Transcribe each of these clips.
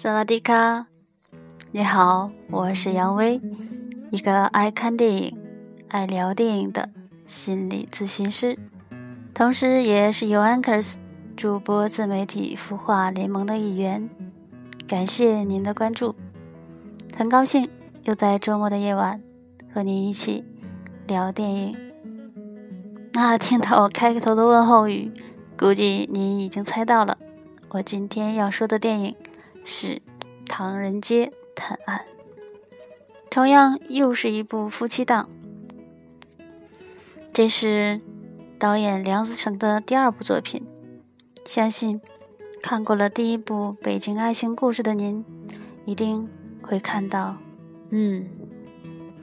萨瓦迪卡，你好，我是杨威，一个爱看电影、爱聊电影的心理咨询师，同时也是 u Anchors 主播自媒体孵化联盟的一员。感谢您的关注，很高兴又在周末的夜晚和您一起聊电影。那听到我开头的问候语，估计您已经猜到了，我今天要说的电影。是《唐人街探案》，同样又是一部夫妻档。这是导演梁思成的第二部作品。相信看过了第一部《北京爱情故事》的您，一定会看到，嗯，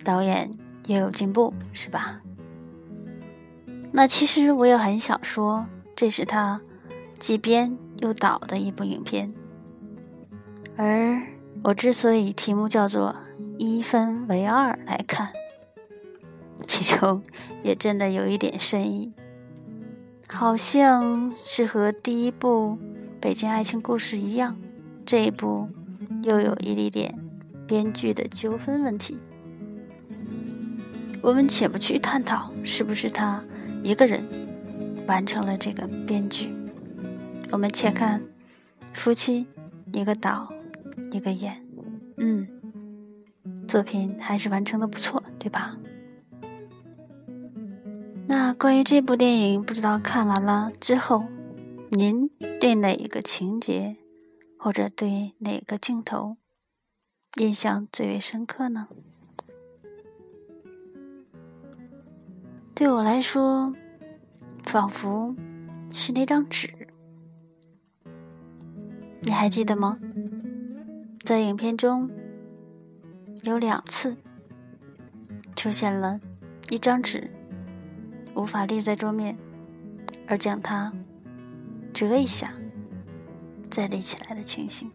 导演也有进步，是吧？那其实我也很想说，这是他既编又导的一部影片。而我之所以题目叫做“一分为二”来看，其中也真的有一点深意，好像是和第一部《北京爱情故事》一样，这一部又有一点点编剧的纠纷问题。我们且不去探讨是不是他一个人完成了这个编剧，我们且看夫妻一个岛。一个眼，嗯，作品还是完成的不错，对吧？那关于这部电影，不知道看完了之后，您对哪一个情节或者对哪个镜头印象最为深刻呢？对我来说，仿佛是那张纸，你还记得吗？在影片中有两次出现了一张纸无法立在桌面，而将它折一下再立起来的情形。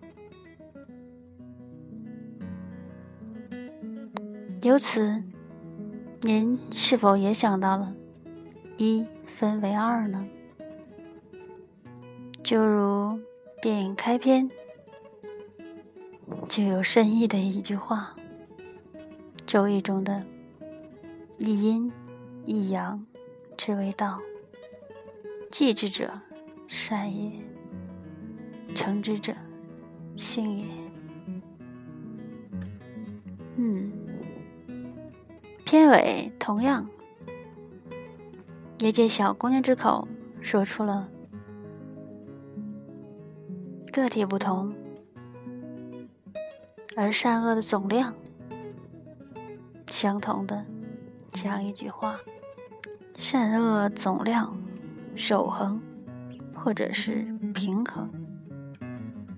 由此，您是否也想到了一分为二呢？就如电影开篇。就有深意的一句话，《周易》中的“一阴一阳之为道，继之者善也，成之者性也。”嗯，片尾同样也借小姑娘之口说出了个体不同。而善恶的总量相同的这样一句话，善恶总量守恒，或者是平衡。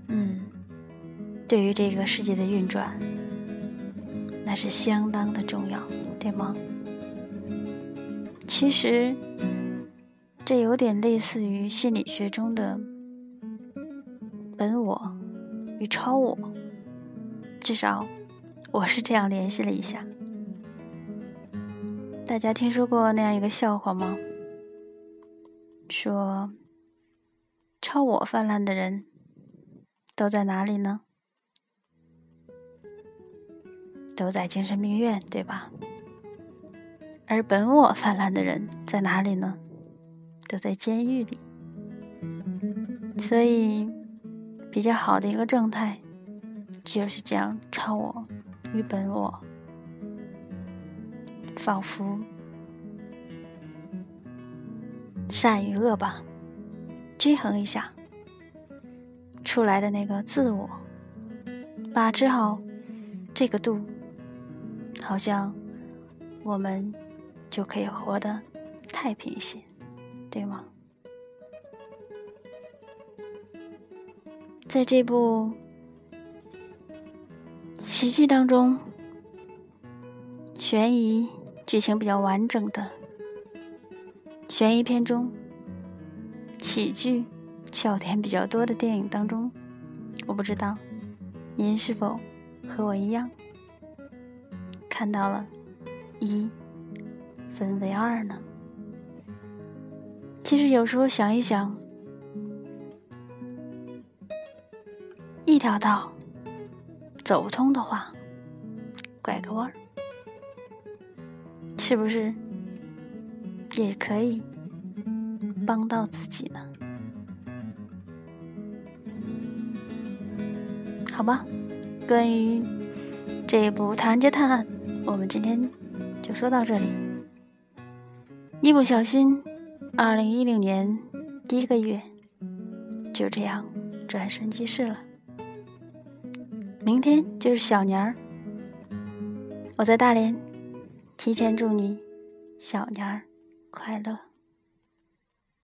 嗯，对于这个世界的运转，那是相当的重要，对吗？其实，这有点类似于心理学中的本我与超我。至少，我是这样联系了一下。大家听说过那样一个笑话吗？说，超我泛滥的人都在哪里呢？都在精神病院，对吧？而本我泛滥的人在哪里呢？都在监狱里。所以，比较好的一个状态。就是这样超我与本我，仿佛善与恶吧，均衡一下，出来的那个自我，把持好这个度，好像我们就可以活得太平些，对吗？在这部。喜剧当中，悬疑剧情比较完整的悬疑片中，喜剧笑点比较多的电影当中，我不知道您是否和我一样看到了一分为二呢？其实有时候想一想，一条道走不通的话，拐个弯儿，是不是也可以帮到自己呢？好吧，关于这一部《唐人街探案》，我们今天就说到这里。一不小心，二零一六年第一个月就这样转瞬即逝了。明天就是小年儿，我在大连，提前祝你小年儿快乐。